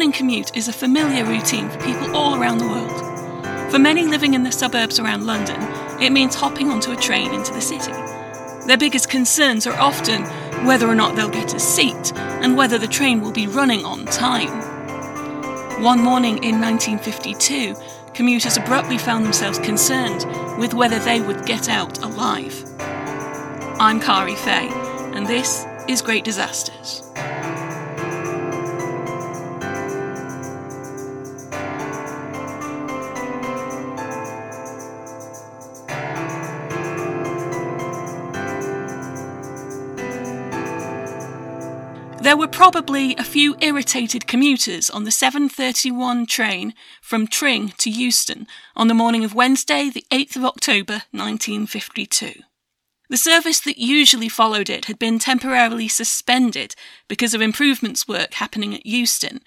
morning commute is a familiar routine for people all around the world. For many living in the suburbs around London, it means hopping onto a train into the city. Their biggest concerns are often whether or not they'll get a seat and whether the train will be running on time. One morning in 1952, commuters abruptly found themselves concerned with whether they would get out alive. I'm Kari Fay, and this is Great Disasters. Probably a few irritated commuters on the 7:31 train from Tring to Euston on the morning of Wednesday, the 8th of October, 1952. The service that usually followed it had been temporarily suspended because of improvements work happening at Euston,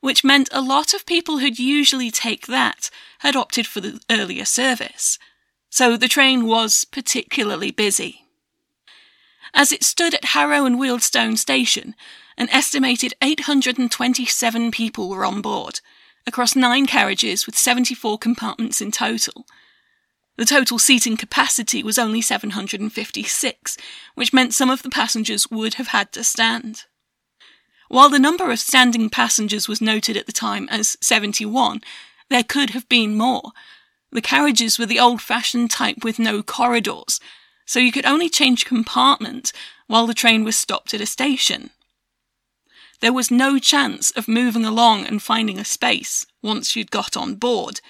which meant a lot of people who'd usually take that had opted for the earlier service. So the train was particularly busy. As it stood at Harrow and Wealdstone station, an estimated 827 people were on board, across nine carriages with 74 compartments in total. The total seating capacity was only 756, which meant some of the passengers would have had to stand. While the number of standing passengers was noted at the time as 71, there could have been more. The carriages were the old fashioned type with no corridors, so you could only change compartment while the train was stopped at a station. There was no chance of moving along and finding a space once you'd got on board,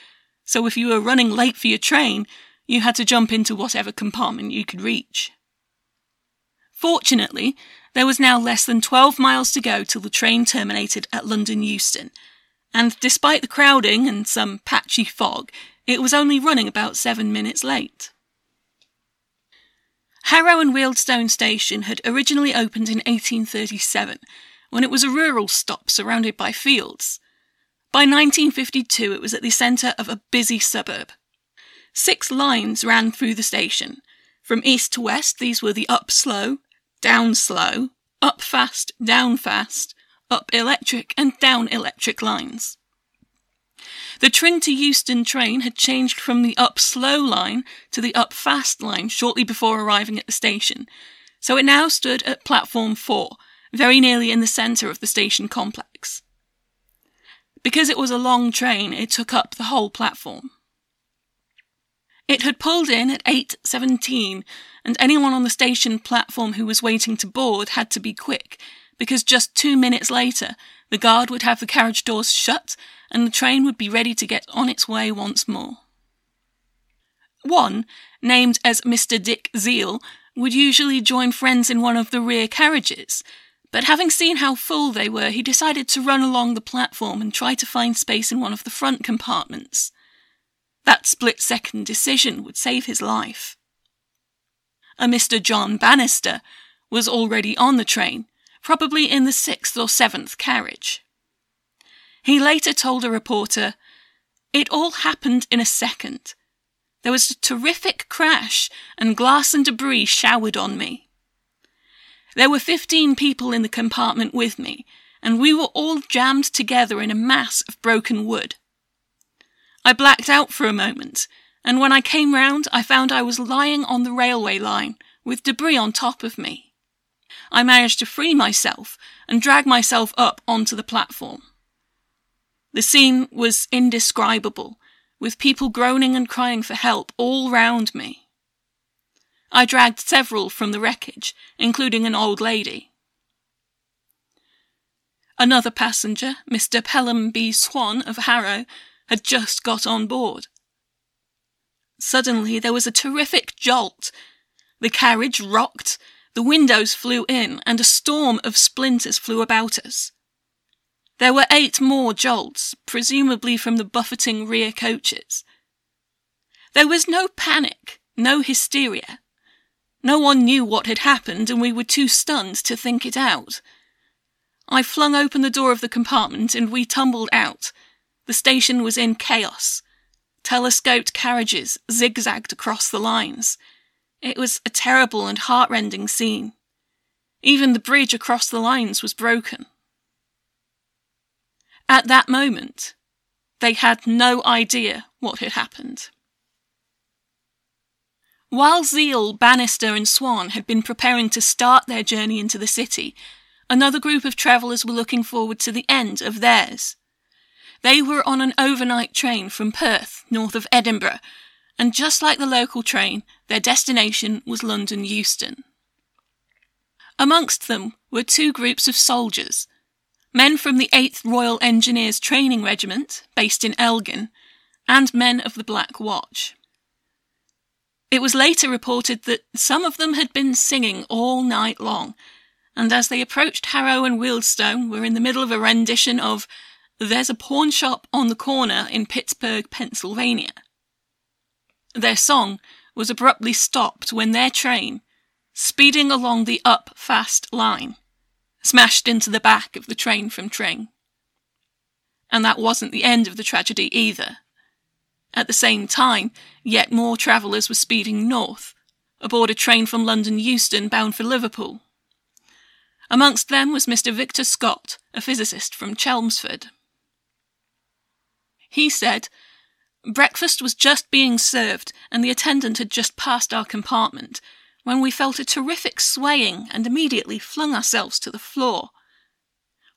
so if you were running late for your train, you had to jump into whatever compartment you could reach. Fortunately, there was now less than 12 miles to go till the train terminated at London Euston, and despite the crowding and some patchy fog, it was only running about seven minutes late. Harrow and Wealdstone Station had originally opened in 1837, when it was a rural stop surrounded by fields. By 1952, it was at the centre of a busy suburb. Six lines ran through the station. From east to west, these were the up slow, down slow, up fast, down fast, up electric, and down electric lines. The Tring to Euston train had changed from the up slow line to the up fast line shortly before arriving at the station, so it now stood at platform 4, very nearly in the centre of the station complex. Because it was a long train, it took up the whole platform. It had pulled in at 8.17, and anyone on the station platform who was waiting to board had to be quick, because just two minutes later, the guard would have the carriage doors shut and the train would be ready to get on its way once more. One, named as Mr. Dick Zeal, would usually join friends in one of the rear carriages, but having seen how full they were, he decided to run along the platform and try to find space in one of the front compartments. That split second decision would save his life. A Mr. John Bannister was already on the train, probably in the sixth or seventh carriage. He later told a reporter, It all happened in a second. There was a terrific crash, and glass and debris showered on me. There were 15 people in the compartment with me, and we were all jammed together in a mass of broken wood. I blacked out for a moment, and when I came round, I found I was lying on the railway line with debris on top of me. I managed to free myself and drag myself up onto the platform. The scene was indescribable, with people groaning and crying for help all round me. I dragged several from the wreckage, including an old lady. Another passenger, Mr. Pelham B. Swan of Harrow, had just got on board. Suddenly there was a terrific jolt. The carriage rocked, the windows flew in, and a storm of splinters flew about us. There were eight more jolts, presumably from the buffeting rear coaches. There was no panic, no hysteria. No one knew what had happened, and we were too stunned to think it out. I flung open the door of the compartment, and we tumbled out. The station was in chaos. Telescoped carriages zigzagged across the lines. It was a terrible and heartrending scene. Even the bridge across the lines was broken. At that moment, they had no idea what had happened. While Zeal, Bannister, and Swan had been preparing to start their journey into the city, another group of travellers were looking forward to the end of theirs. They were on an overnight train from Perth, north of Edinburgh, and just like the local train, their destination was London Euston. Amongst them were two groups of soldiers men from the 8th Royal Engineers Training Regiment, based in Elgin, and men of the Black Watch. It was later reported that some of them had been singing all night long, and as they approached Harrow and Wealdstone were in the middle of a rendition of There's a Pawn Shop on the Corner in Pittsburgh, Pennsylvania. Their song was abruptly stopped when their train, speeding along the up fast line, smashed into the back of the train from Tring. And that wasn't the end of the tragedy either. At the same time, yet more travellers were speeding north, aboard a train from London Euston bound for Liverpool. Amongst them was Mr. Victor Scott, a physicist from Chelmsford. He said, Breakfast was just being served, and the attendant had just passed our compartment, when we felt a terrific swaying and immediately flung ourselves to the floor.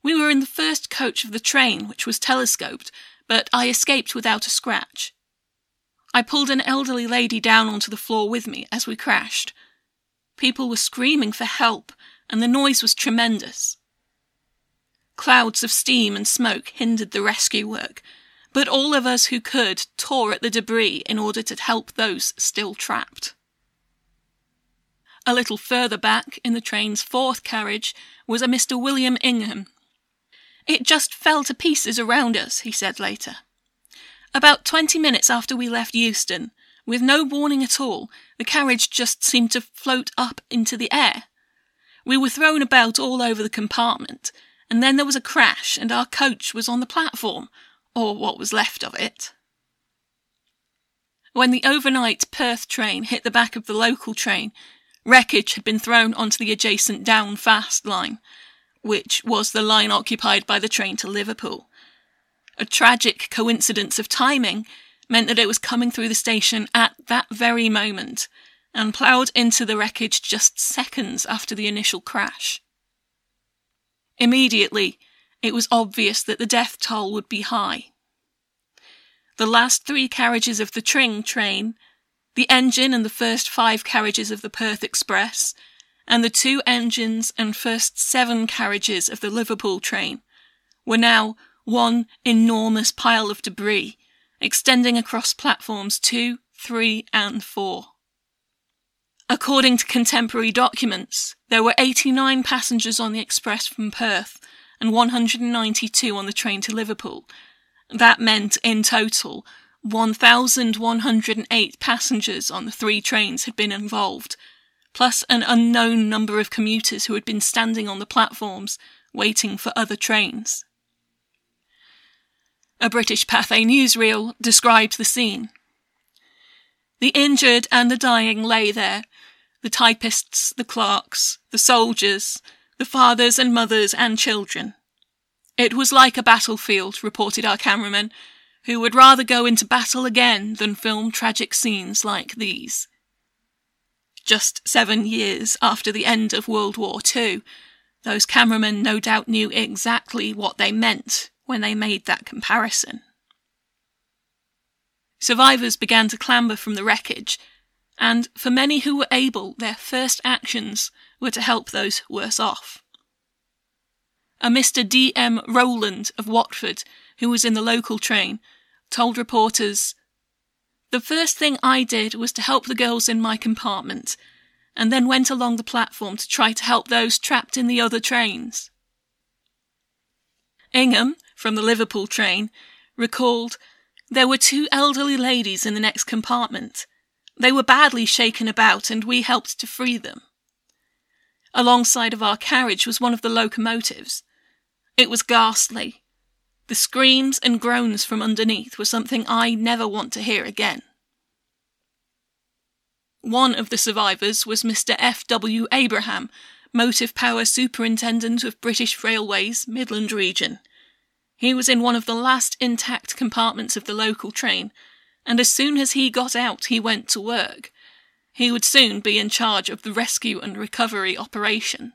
We were in the first coach of the train, which was telescoped, but I escaped without a scratch. I pulled an elderly lady down onto the floor with me as we crashed. People were screaming for help, and the noise was tremendous. Clouds of steam and smoke hindered the rescue work, but all of us who could tore at the debris in order to help those still trapped. A little further back, in the train's fourth carriage, was a Mr. William Ingham. It just fell to pieces around us, he said later. About twenty minutes after we left Euston, with no warning at all, the carriage just seemed to float up into the air. We were thrown about all over the compartment, and then there was a crash, and our coach was on the platform, or what was left of it. When the overnight Perth train hit the back of the local train, wreckage had been thrown onto the adjacent Down Fast line, which was the line occupied by the train to Liverpool. A tragic coincidence of timing meant that it was coming through the station at that very moment and ploughed into the wreckage just seconds after the initial crash. Immediately, it was obvious that the death toll would be high. The last three carriages of the Tring train, the engine and the first five carriages of the Perth Express, and the two engines and first seven carriages of the Liverpool train were now one enormous pile of debris extending across platforms 2, 3, and 4. According to contemporary documents, there were 89 passengers on the express from Perth and 192 on the train to Liverpool. That meant, in total, 1,108 passengers on the three trains had been involved, plus an unknown number of commuters who had been standing on the platforms waiting for other trains. A British Pathé newsreel described the scene. The injured and the dying lay there, the typists, the clerks, the soldiers, the fathers and mothers and children. It was like a battlefield, reported our cameraman, who would rather go into battle again than film tragic scenes like these. Just seven years after the end of World War II, those cameramen no doubt knew exactly what they meant when they made that comparison. Survivors began to clamber from the wreckage, and for many who were able, their first actions were to help those worse off. A Mr. D. M. Rowland of Watford, who was in the local train, told reporters, The first thing I did was to help the girls in my compartment, and then went along the platform to try to help those trapped in the other trains. Ingham, from the Liverpool train, recalled there were two elderly ladies in the next compartment. They were badly shaken about, and we helped to free them. Alongside of our carriage was one of the locomotives. It was ghastly. The screams and groans from underneath were something I never want to hear again. One of the survivors was Mr. F. W. Abraham, Motive Power Superintendent of British Railways, Midland Region. He was in one of the last intact compartments of the local train, and as soon as he got out, he went to work. He would soon be in charge of the rescue and recovery operation.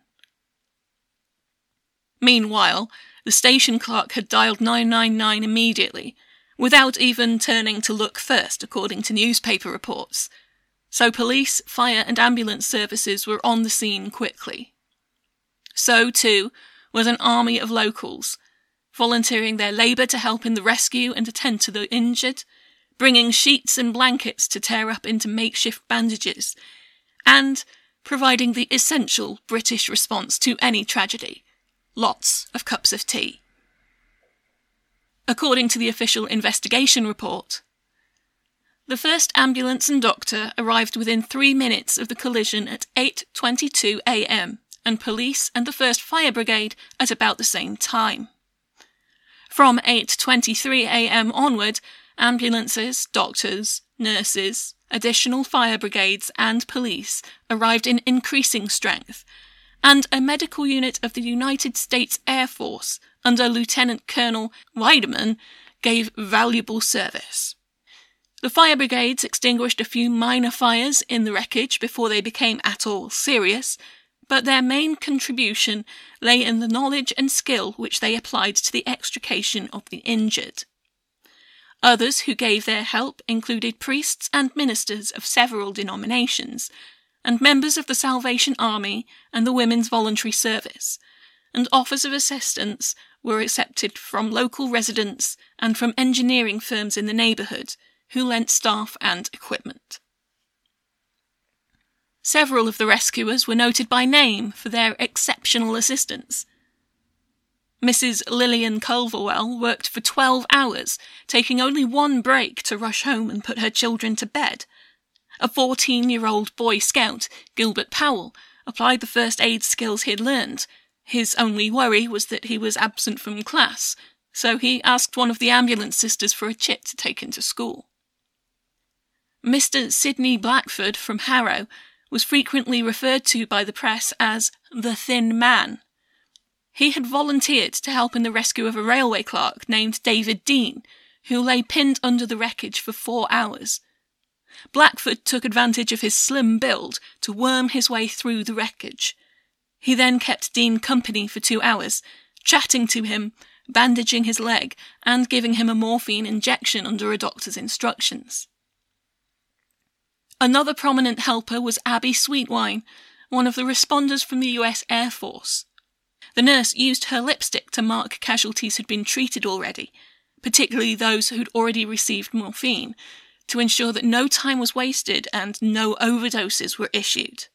Meanwhile, the station clerk had dialed 999 immediately, without even turning to look first, according to newspaper reports. So police, fire, and ambulance services were on the scene quickly. So, too, was an army of locals, volunteering their labour to help in the rescue and attend to the injured, bringing sheets and blankets to tear up into makeshift bandages, and providing the essential British response to any tragedy lots of cups of tea. According to the official investigation report, the first ambulance and doctor arrived within 3 minutes of the collision at 8:22 a.m. and police and the first fire brigade at about the same time. From 8:23 a.m. onward, ambulances, doctors, nurses, additional fire brigades and police arrived in increasing strength and a medical unit of the United States Air Force under Lieutenant Colonel Weideman gave valuable service. The fire brigades extinguished a few minor fires in the wreckage before they became at all serious, but their main contribution lay in the knowledge and skill which they applied to the extrication of the injured. Others who gave their help included priests and ministers of several denominations, and members of the Salvation Army and the Women's Voluntary Service, and offers of assistance were accepted from local residents and from engineering firms in the neighbourhood who lent staff and equipment. Several of the rescuers were noted by name for their exceptional assistance. Mrs. Lillian Culverwell worked for 12 hours, taking only one break to rush home and put her children to bed. A 14 year old Boy Scout, Gilbert Powell, applied the first aid skills he had learned. His only worry was that he was absent from class, so he asked one of the ambulance sisters for a chit to take him to school. Mr. Sidney Blackford from Harrow was frequently referred to by the press as the Thin Man. He had volunteered to help in the rescue of a railway clerk named David Dean, who lay pinned under the wreckage for four hours. Blackford took advantage of his slim build to worm his way through the wreckage. He then kept Dean company for two hours, chatting to him, bandaging his leg, and giving him a morphine injection under a doctor's instructions. Another prominent helper was Abby Sweetwine, one of the responders from the US Air Force. The nurse used her lipstick to mark casualties who'd been treated already, particularly those who'd already received morphine, to ensure that no time was wasted and no overdoses were issued.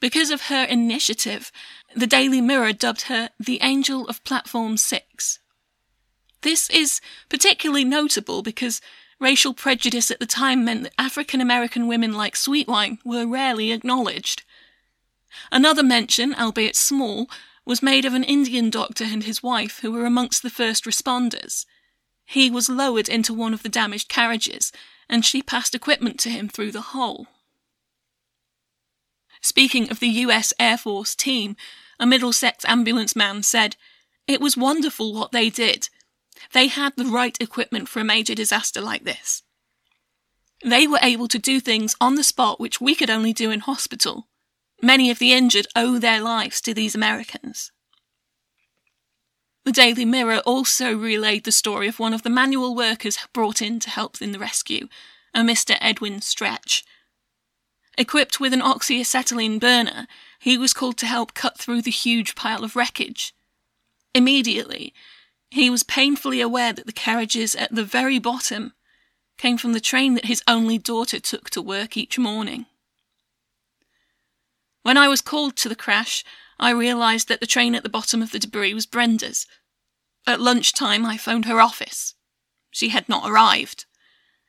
Because of her initiative, the Daily Mirror dubbed her the Angel of Platform 6. This is particularly notable because racial prejudice at the time meant that African American women like Sweetwine were rarely acknowledged. Another mention, albeit small, was made of an Indian doctor and his wife who were amongst the first responders. He was lowered into one of the damaged carriages, and she passed equipment to him through the hole. Speaking of the US Air Force team, a Middlesex ambulance man said, It was wonderful what they did. They had the right equipment for a major disaster like this. They were able to do things on the spot which we could only do in hospital. Many of the injured owe their lives to these Americans. The Daily Mirror also relayed the story of one of the manual workers brought in to help in the rescue, a Mr. Edwin Stretch. Equipped with an oxyacetylene burner, he was called to help cut through the huge pile of wreckage. Immediately, he was painfully aware that the carriages at the very bottom came from the train that his only daughter took to work each morning. When I was called to the crash, I realised that the train at the bottom of the debris was Brenda's. At lunchtime, I phoned her office. She had not arrived.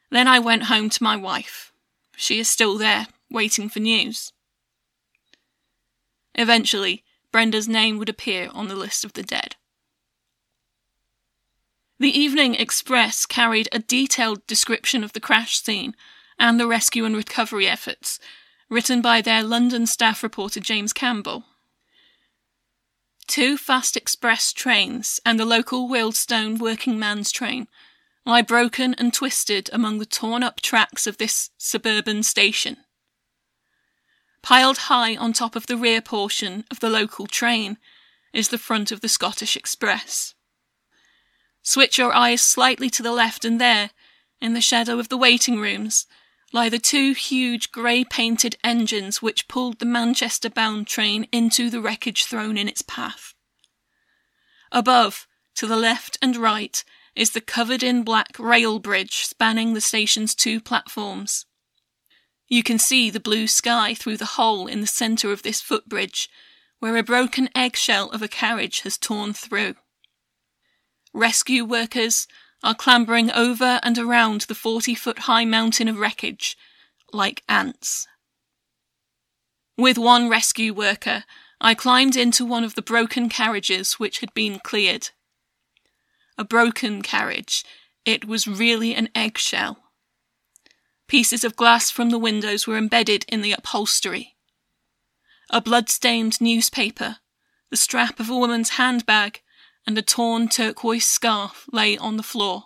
Then I went home to my wife. She is still there, waiting for news. Eventually, Brenda's name would appear on the list of the dead. The Evening Express carried a detailed description of the crash scene and the rescue and recovery efforts, written by their London staff reporter James Campbell. Two fast express trains and the local Wealdstone working man's train lie broken and twisted among the torn up tracks of this suburban station. Piled high on top of the rear portion of the local train is the front of the Scottish Express. Switch your eyes slightly to the left, and there, in the shadow of the waiting rooms, lie the two huge grey painted engines which pulled the Manchester bound train into the wreckage thrown in its path. Above, to the left and right, is the covered in black rail bridge spanning the station's two platforms. You can see the blue sky through the hole in the centre of this footbridge, where a broken eggshell of a carriage has torn through. Rescue workers are clambering over and around the 40 foot high mountain of wreckage like ants. With one rescue worker, I climbed into one of the broken carriages which had been cleared a broken carriage. It was really an eggshell. Pieces of glass from the windows were embedded in the upholstery. A blood-stained newspaper, the strap of a woman's handbag, and a torn turquoise scarf lay on the floor.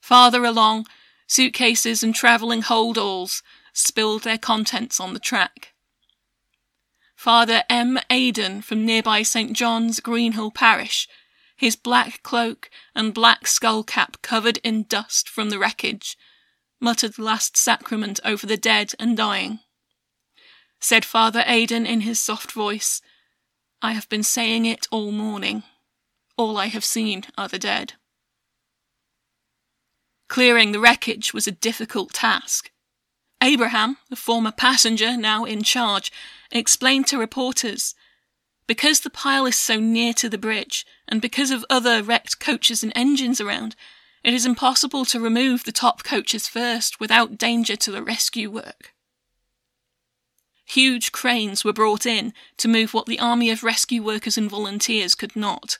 Farther along, suitcases and travelling hold-alls spilled their contents on the track. Father M. Aidan from nearby St. John's, Greenhill Parish, his black cloak and black skull cap covered in dust from the wreckage, muttered the last sacrament over the dead and dying. Said Father Aidan in his soft voice, I have been saying it all morning. All I have seen are the dead. Clearing the wreckage was a difficult task. Abraham, the former passenger now in charge, explained to reporters because the pile is so near to the bridge, and because of other wrecked coaches and engines around, it is impossible to remove the top coaches first without danger to the rescue work. Huge cranes were brought in to move what the army of rescue workers and volunteers could not.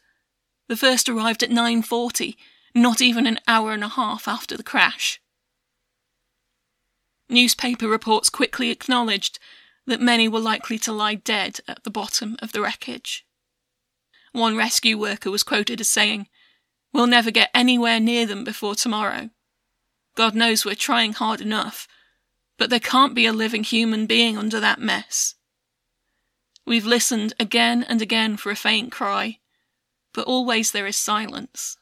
The first arrived at 9:40, not even an hour and a half after the crash. Newspaper reports quickly acknowledged that many were likely to lie dead at the bottom of the wreckage. One rescue worker was quoted as saying, We'll never get anywhere near them before tomorrow. God knows we're trying hard enough, but there can't be a living human being under that mess. We've listened again and again for a faint cry, but always there is silence.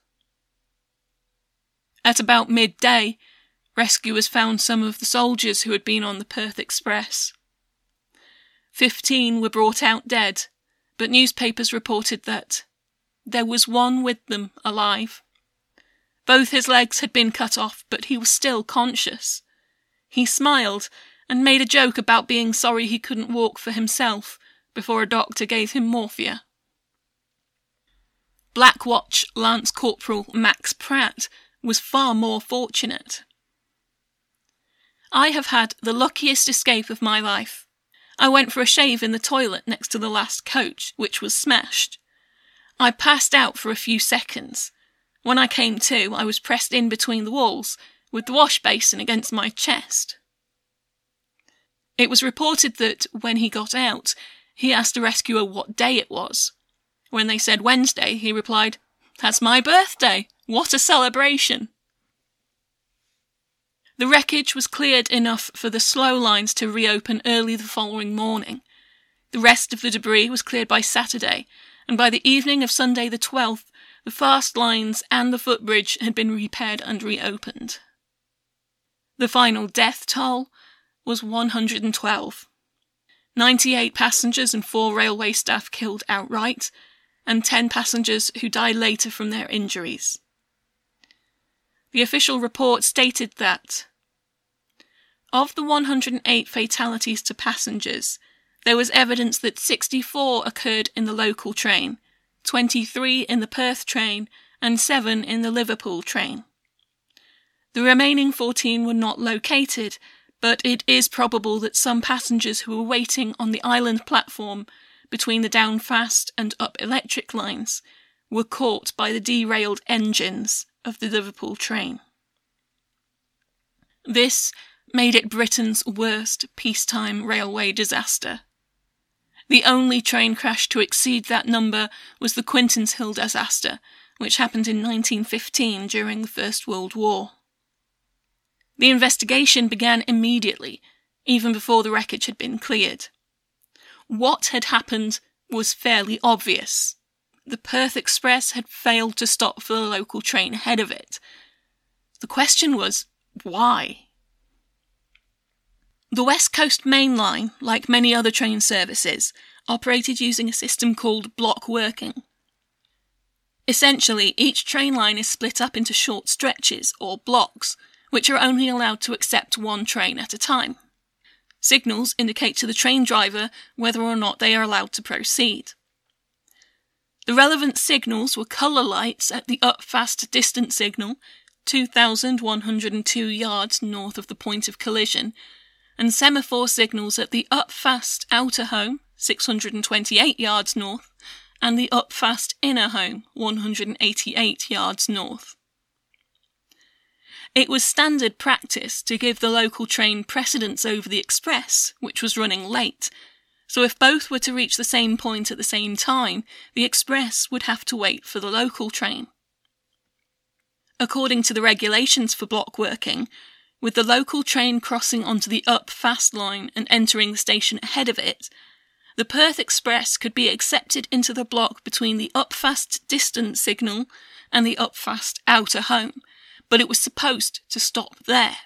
At about midday, rescuers found some of the soldiers who had been on the Perth Express. Fifteen were brought out dead, but newspapers reported that there was one with them alive. Both his legs had been cut off, but he was still conscious. He smiled and made a joke about being sorry he couldn't walk for himself before a doctor gave him morphia. Black Watch Lance Corporal Max Pratt was far more fortunate. I have had the luckiest escape of my life. I went for a shave in the toilet next to the last coach, which was smashed. I passed out for a few seconds. When I came to, I was pressed in between the walls, with the wash basin against my chest. It was reported that, when he got out, he asked a rescuer what day it was. When they said Wednesday, he replied, That's my birthday! What a celebration! The wreckage was cleared enough for the slow lines to reopen early the following morning. The rest of the debris was cleared by Saturday, and by the evening of Sunday the 12th, the fast lines and the footbridge had been repaired and reopened. The final death toll was 112. 98 passengers and 4 railway staff killed outright, and 10 passengers who died later from their injuries. The official report stated that of the 108 fatalities to passengers, there was evidence that 64 occurred in the local train, 23 in the Perth train, and 7 in the Liverpool train. The remaining 14 were not located, but it is probable that some passengers who were waiting on the island platform between the down fast and up electric lines were caught by the derailed engines of the Liverpool train. This made it Britain's worst peacetime railway disaster. The only train crash to exceed that number was the Quintinshill disaster, which happened in 1915 during the First World War. The investigation began immediately, even before the wreckage had been cleared. What had happened was fairly obvious. The Perth Express had failed to stop for the local train ahead of it. The question was, why? The West Coast Main Line, like many other train services, operated using a system called block working. Essentially, each train line is split up into short stretches, or blocks, which are only allowed to accept one train at a time. Signals indicate to the train driver whether or not they are allowed to proceed. The relevant signals were colour lights at the up fast distance signal, 2,102 yards north of the point of collision, and semaphore signals at the up fast outer home, 628 yards north, and the up fast inner home, 188 yards north. It was standard practice to give the local train precedence over the express, which was running late. So if both were to reach the same point at the same time, the express would have to wait for the local train. According to the regulations for block working, with the local train crossing onto the up fast line and entering the station ahead of it, the Perth Express could be accepted into the block between the up fast distance signal and the up fast outer home, but it was supposed to stop there.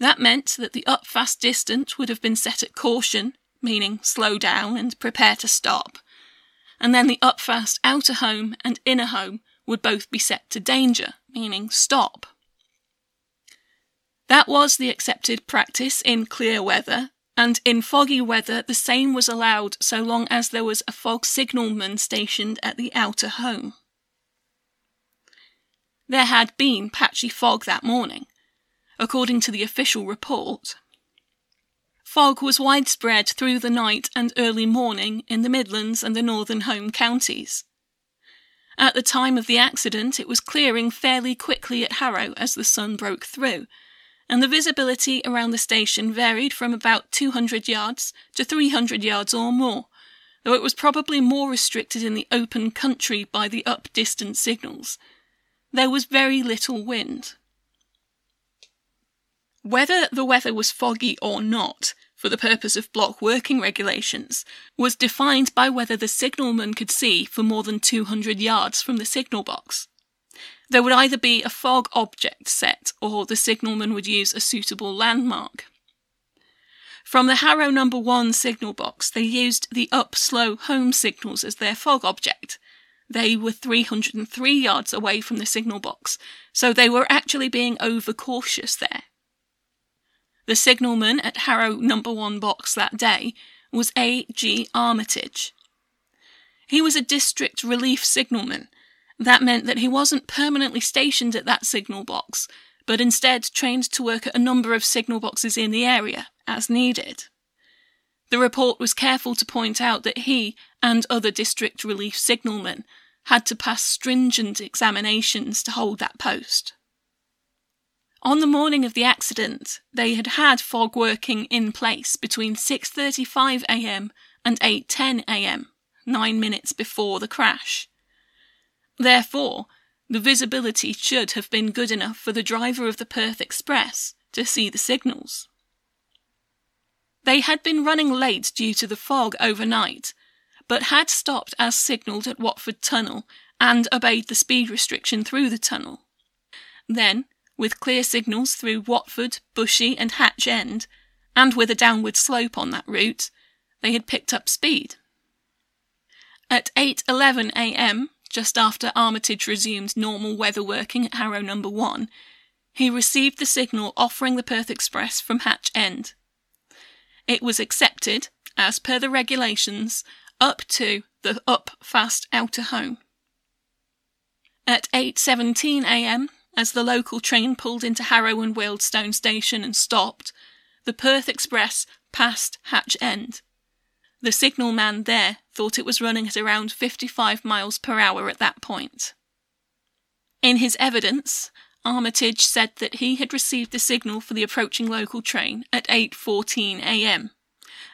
That meant that the up fast distance would have been set at caution, meaning slow down and prepare to stop, and then the up fast outer home and inner home would both be set to danger, meaning stop. That was the accepted practice in clear weather, and in foggy weather the same was allowed so long as there was a fog signalman stationed at the outer home. There had been patchy fog that morning, according to the official report. Fog was widespread through the night and early morning in the Midlands and the northern home counties. At the time of the accident, it was clearing fairly quickly at Harrow as the sun broke through, and the visibility around the station varied from about 200 yards to 300 yards or more, though it was probably more restricted in the open country by the up distance signals. There was very little wind. Whether the weather was foggy or not, for the purpose of block working regulations, was defined by whether the signalman could see for more than 200 yards from the signal box. There would either be a fog object set or the signalman would use a suitable landmark. From the Harrow number 1 signal box, they used the up slow home signals as their fog object. They were 303 yards away from the signal box, so they were actually being overcautious there. The signalman at Harrow number 1 box that day was A. G. Armitage. He was a district relief signalman that meant that he wasn't permanently stationed at that signal box, but instead trained to work at a number of signal boxes in the area, as needed. The report was careful to point out that he and other district relief signalmen had to pass stringent examinations to hold that post. On the morning of the accident, they had had fog working in place between 6:35 a.m. and 8:10 a.m., 9 minutes before the crash. Therefore, the visibility should have been good enough for the driver of the Perth Express to see the signals. They had been running late due to the fog overnight, but had stopped as signalled at Watford Tunnel and obeyed the speed restriction through the tunnel. Then, with clear signals through Watford, Bushey, and Hatch End, and with a downward slope on that route, they had picked up speed. At 8:11 a.m., just after Armitage resumed normal weather working at Harrow Number 1, he received the signal offering the Perth Express from Hatch End. It was accepted, as per the regulations, up to the up fast outer home. At 8:17 a.m., as the local train pulled into Harrow and Wealdstone station and stopped, the Perth Express passed Hatch End. The signalman there thought it was running at around 55 miles per hour at that point. In his evidence, Armitage said that he had received the signal for the approaching local train at 8:14 a.m.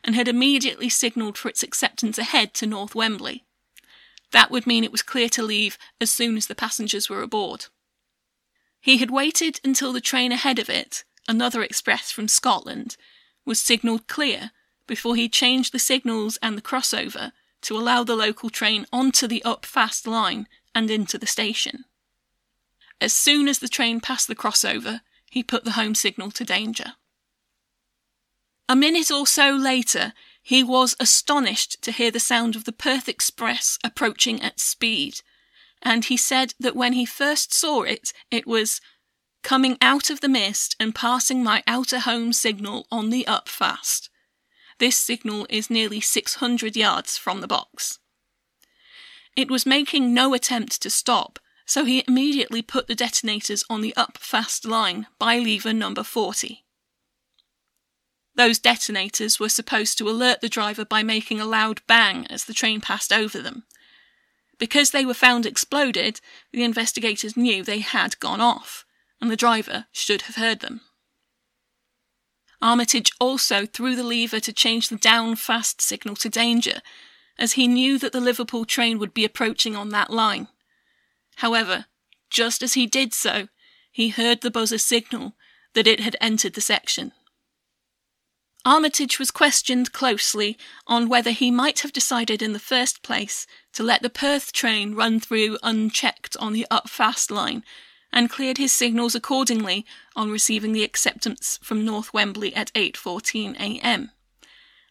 and had immediately signalled for its acceptance ahead to North Wembley. That would mean it was clear to leave as soon as the passengers were aboard. He had waited until the train ahead of it, another express from Scotland, was signalled clear before he changed the signals and the crossover to allow the local train onto the up fast line and into the station. As soon as the train passed the crossover, he put the home signal to danger. A minute or so later, he was astonished to hear the sound of the Perth Express approaching at speed, and he said that when he first saw it, it was coming out of the mist and passing my outer home signal on the up fast. This signal is nearly 600 yards from the box. It was making no attempt to stop, so he immediately put the detonators on the up fast line by lever number 40. Those detonators were supposed to alert the driver by making a loud bang as the train passed over them. Because they were found exploded, the investigators knew they had gone off, and the driver should have heard them. Armitage also threw the lever to change the down fast signal to danger, as he knew that the Liverpool train would be approaching on that line. However, just as he did so, he heard the buzzer signal that it had entered the section. Armitage was questioned closely on whether he might have decided in the first place to let the Perth train run through unchecked on the up fast line and cleared his signals accordingly on receiving the acceptance from North Wembley at 8:14 a.m.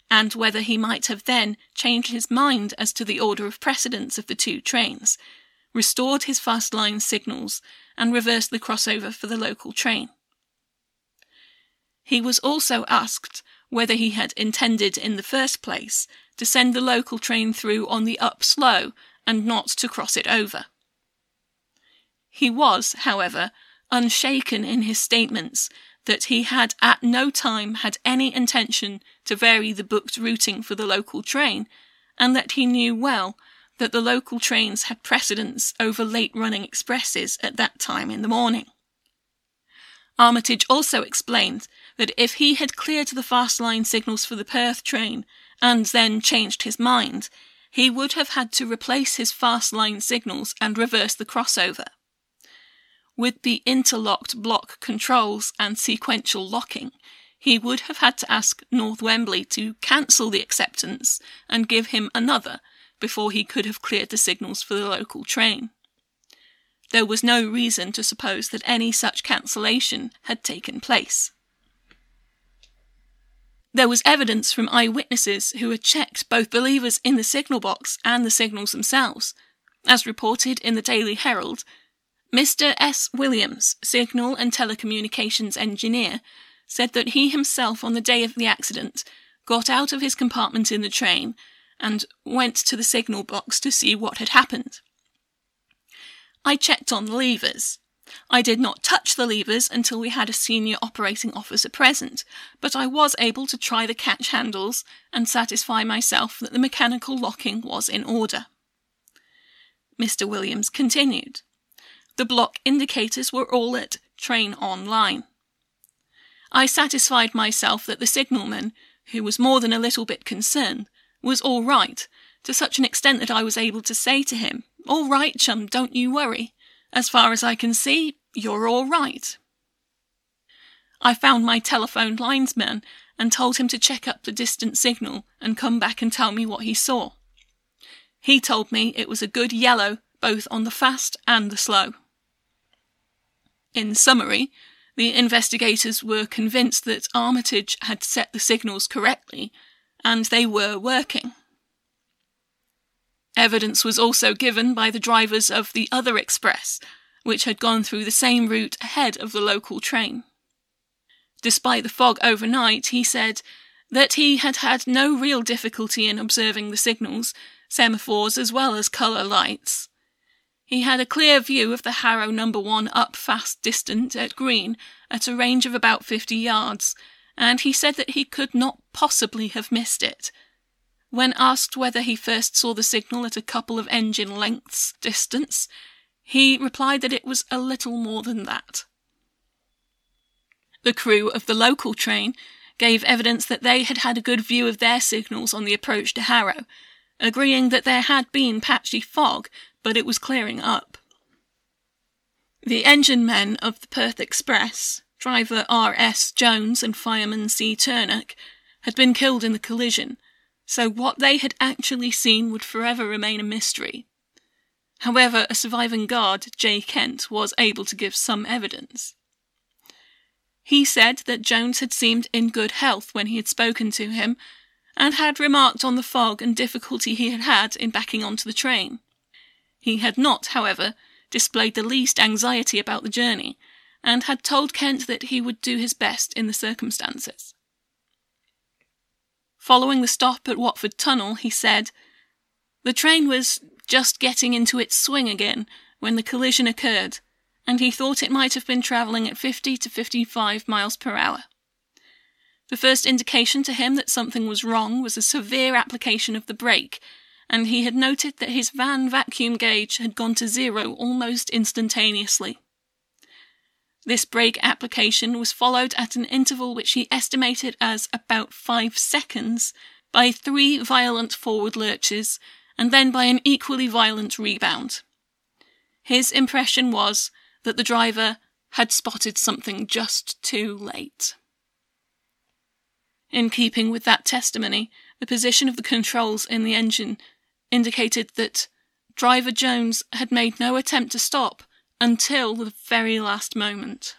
and whether he might have then changed his mind as to the order of precedence of the two trains, restored his fast line signals, and reversed the crossover for the local train. He was also asked whether he had intended in the first place to send the local train through on the up slow and not to cross it over. He was, however, unshaken in his statements that he had at no time had any intention to vary the booked routing for the local train, and that he knew well that the local trains had precedence over late running expresses at that time in the morning. Armitage also explained that if he had cleared the fast line signals for the Perth train and then changed his mind, he would have had to replace his fast line signals and reverse the crossover with the interlocked block controls and sequential locking, he would have had to ask North Wembley to cancel the acceptance and give him another before he could have cleared the signals for the local train. There was no reason to suppose that any such cancellation had taken place. There was evidence from eyewitnesses who had checked both the levers in the signal box and the signals themselves. As reported in the Daily Herald, Mr. S. Williams, signal and telecommunications engineer, said that he himself, on the day of the accident, got out of his compartment in the train and went to the signal box to see what had happened. I checked on the levers. I did not touch the levers until we had a senior operating officer present, but I was able to try the catch handles and satisfy myself that the mechanical locking was in order. Mr. Williams continued. The block indicators were all at train online. I satisfied myself that the signalman, who was more than a little bit concerned, was all right, to such an extent that I was able to say to him, All right, chum, don't you worry. As far as I can see, you're all right. I found my telephone linesman and told him to check up the distant signal and come back and tell me what he saw. He told me it was a good yellow both on the fast and the slow. In summary, the investigators were convinced that Armitage had set the signals correctly, and they were working. Evidence was also given by the drivers of the other express, which had gone through the same route ahead of the local train. Despite the fog overnight, he said that he had had no real difficulty in observing the signals, semaphores as well as colour lights. He had a clear view of the Harrow number one up fast distant at green at a range of about fifty yards, and he said that he could not possibly have missed it. When asked whether he first saw the signal at a couple of engine lengths distance, he replied that it was a little more than that. The crew of the local train, gave evidence that they had had a good view of their signals on the approach to Harrow, agreeing that there had been patchy fog, but it was clearing up. The engine men of the Perth Express, driver R.S. Jones and fireman C. Turnock, had been killed in the collision, so what they had actually seen would forever remain a mystery. However, a surviving guard, J. Kent, was able to give some evidence. He said that Jones had seemed in good health when he had spoken to him, and had remarked on the fog and difficulty he had had in backing onto the train. He had not, however, displayed the least anxiety about the journey, and had told Kent that he would do his best in the circumstances. Following the stop at Watford Tunnel, he said, The train was just getting into its swing again when the collision occurred, and he thought it might have been travelling at 50 to 55 miles per hour. The first indication to him that something was wrong was a severe application of the brake, and he had noted that his van vacuum gauge had gone to zero almost instantaneously. This brake application was followed at an interval which he estimated as about five seconds by three violent forward lurches and then by an equally violent rebound. His impression was that the driver had spotted something just too late. In keeping with that testimony, the position of the controls in the engine indicated that driver Jones had made no attempt to stop until the very last moment.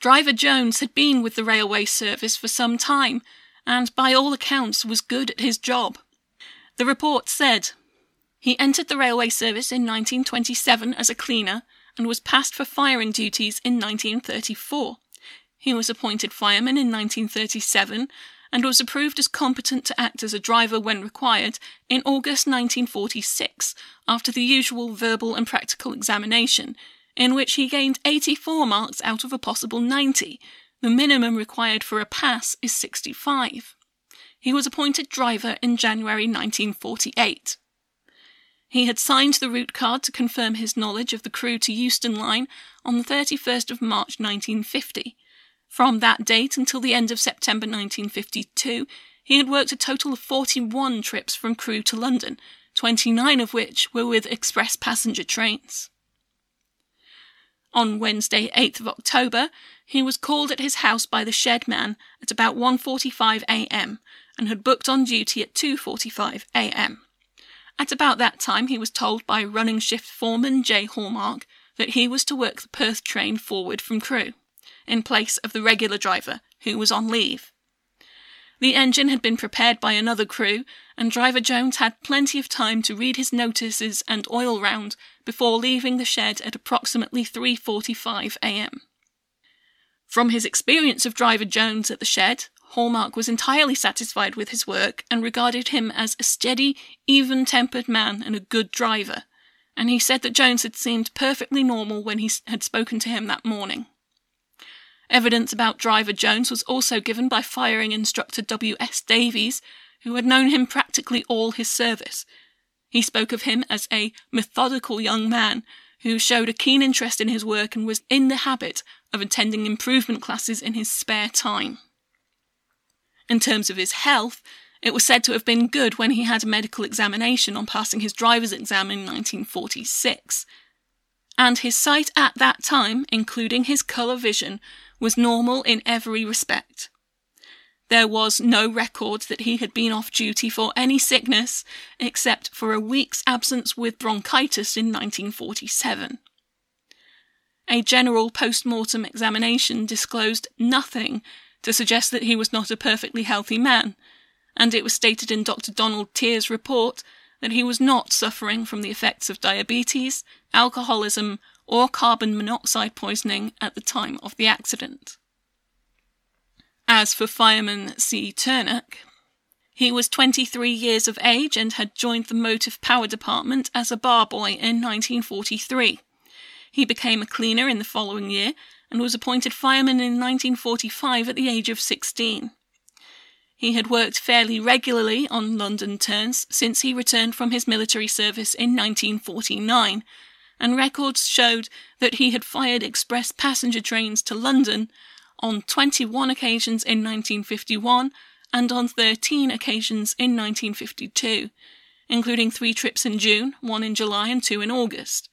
Driver Jones had been with the railway service for some time and, by all accounts, was good at his job. The report said he entered the railway service in 1927 as a cleaner and was passed for firing duties in 1934. He was appointed fireman in 1937 and was approved as competent to act as a driver when required in August 1946 after the usual verbal and practical examination, in which he gained 84 marks out of a possible 90. The minimum required for a pass is 65. He was appointed driver in January 1948. He had signed the route card to confirm his knowledge of the Crewe to Euston line on the 31st of March 1950. From that date until the end of September 1952, he had worked a total of 41 trips from Crewe to London, 29 of which were with express passenger trains. On Wednesday, 8th of October, he was called at his house by the shed man at about 1:45 a.m. and had booked on duty at 2:45 a.m. At about that time, he was told by running shift foreman J. Hallmark that he was to work the Perth train forward from Crewe, in place of the regular driver, who was on leave. The engine had been prepared by another crew, and driver Jones had plenty of time to read his notices and oil round before leaving the shed at approximately 3:45 a.m. From his experience of driver Jones at the shed, Hallmark was entirely satisfied with his work and regarded him as a steady, even tempered man and a good driver, and he said that Jones had seemed perfectly normal when he had spoken to him that morning. Evidence about driver Jones was also given by firing instructor W.S. Davies, who had known him practically all his service. He spoke of him as a methodical young man who showed a keen interest in his work and was in the habit of attending improvement classes in his spare time. In terms of his health, it was said to have been good when he had a medical examination on passing his driver's exam in 1946. And his sight at that time, including his colour vision, was normal in every respect. There was no record that he had been off duty for any sickness, except for a week's absence with bronchitis in 1947. A general post mortem examination disclosed nothing to suggest that he was not a perfectly healthy man, and it was stated in Dr. Donald Teare's report that he was not suffering from the effects of diabetes, alcoholism, or carbon monoxide poisoning at the time of the accident. As for fireman C. Turnock, he was 23 years of age and had joined the motive power department as a bar boy in 1943. He became a cleaner in the following year and was appointed fireman in 1945 at the age of 16. He had worked fairly regularly on London turns since he returned from his military service in 1949, and records showed that he had fired express passenger trains to London on 21 occasions in 1951 and on 13 occasions in 1952, including three trips in June, one in July, and two in August.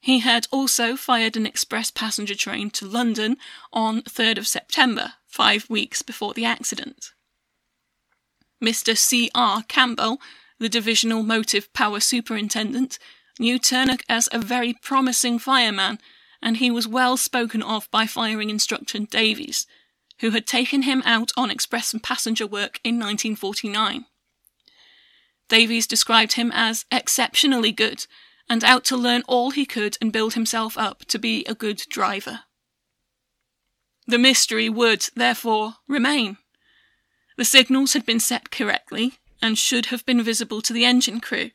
He had also fired an express passenger train to London on 3rd of September, five weeks before the accident. Mr. C. R. Campbell, the Divisional Motive Power Superintendent, knew Turnock as a very promising fireman, and he was well spoken of by firing instructor Davies, who had taken him out on express and passenger work in 1949. Davies described him as exceptionally good and out to learn all he could and build himself up to be a good driver. The mystery would, therefore, remain. The signals had been set correctly and should have been visible to the engine crew,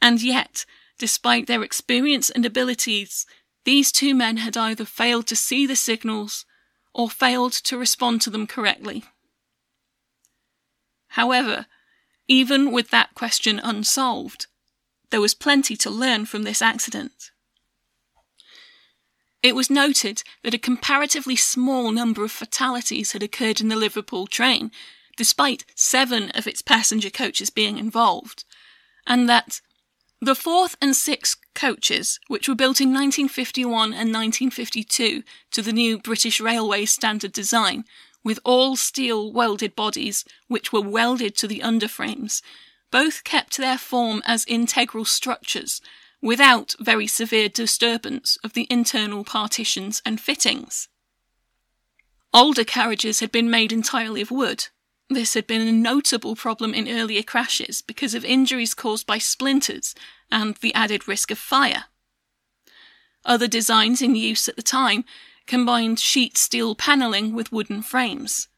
and yet, despite their experience and abilities, these two men had either failed to see the signals or failed to respond to them correctly. However, even with that question unsolved, there was plenty to learn from this accident. It was noted that a comparatively small number of fatalities had occurred in the Liverpool train, despite seven of its passenger coaches being involved, and that the fourth and sixth coaches, which were built in 1951 and 1952 to the new British Railway standard design, with all steel welded bodies which were welded to the underframes, both kept their form as integral structures without very severe disturbance of the internal partitions and fittings. Older carriages had been made entirely of wood, this had been a notable problem in earlier crashes because of injuries caused by splinters and the added risk of fire. Other designs in use at the time combined sheet steel panelling with wooden frames.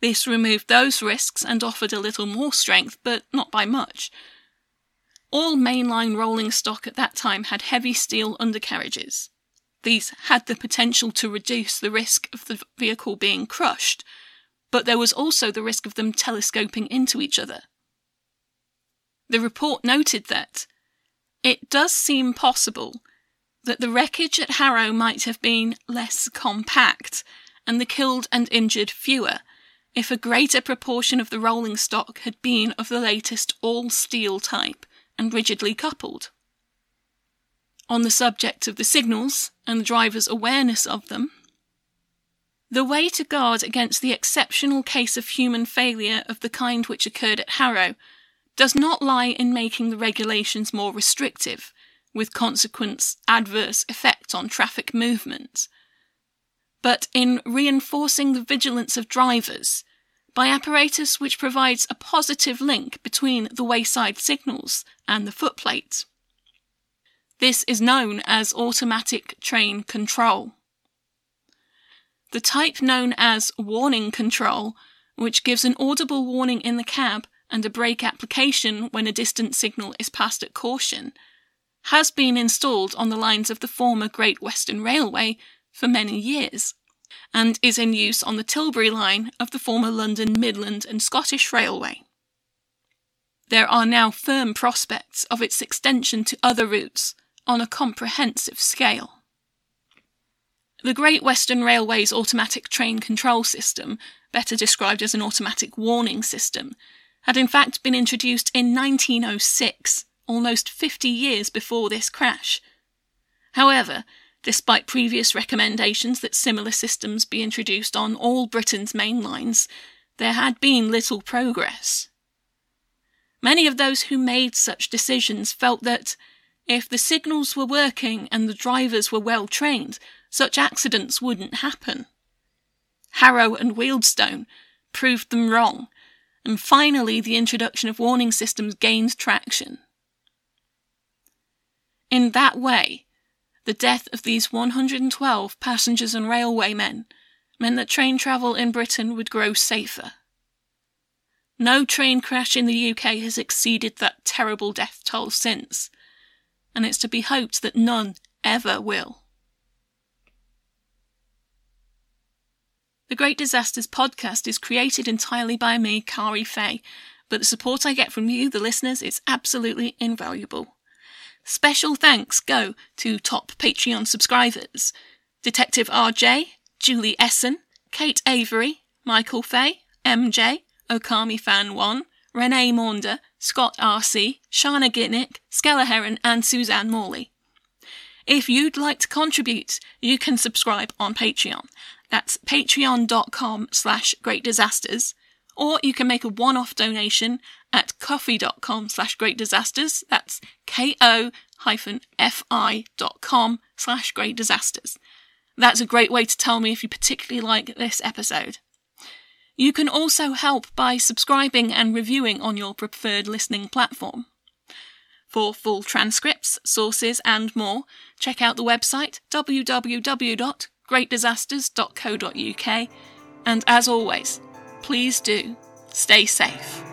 This removed those risks and offered a little more strength, but not by much. All mainline rolling stock at that time had heavy steel undercarriages. These had the potential to reduce the risk of the vehicle being crushed, but there was also the risk of them telescoping into each other. The report noted that it does seem possible that the wreckage at Harrow might have been less compact and the killed and injured fewer if a greater proportion of the rolling stock had been of the latest all steel type and rigidly coupled. On the subject of the signals and the driver's awareness of them, the way to guard against the exceptional case of human failure of the kind which occurred at Harrow does not lie in making the regulations more restrictive, with consequent adverse effects on traffic movement, but in reinforcing the vigilance of drivers by apparatus which provides a positive link between the wayside signals and the footplate. This is known as automatic train control the type known as warning control, which gives an audible warning in the cab and a brake application when a distant signal is passed at caution, has been installed on the lines of the former Great Western Railway for many years, and is in use on the Tilbury line of the former London Midland and Scottish Railway. There are now firm prospects of its extension to other routes on a comprehensive scale. The Great Western Railway's automatic train control system, better described as an automatic warning system, had in fact been introduced in 1906, almost 50 years before this crash. However, despite previous recommendations that similar systems be introduced on all Britain's main lines, there had been little progress. Many of those who made such decisions felt that, if the signals were working and the drivers were well trained, such accidents wouldn't happen. Harrow and Wealdstone proved them wrong, and finally the introduction of warning systems gained traction. In that way, the death of these 112 passengers and railwaymen meant that train travel in Britain would grow safer. No train crash in the UK has exceeded that terrible death toll since, and it's to be hoped that none ever will. The Great Disasters podcast is created entirely by me, Kari Fay, but the support I get from you, the listeners, is absolutely invaluable. Special thanks go to top Patreon subscribers Detective RJ, Julie Essen, Kate Avery, Michael Fay, MJ, Okami Fan 1, Renee Maunder, Scott R.C., Shana Gitnick, Skella Heron, and Suzanne Morley. If you'd like to contribute, you can subscribe on Patreon. That's patreon.com slash great disasters. Or you can make a one-off donation at ko-fi.com slash great disasters. That's ko-fi.com slash great disasters. That's a great way to tell me if you particularly like this episode. You can also help by subscribing and reviewing on your preferred listening platform. For full transcripts, sources, and more, check out the website www.greatdisasters.co.uk. And as always, please do stay safe.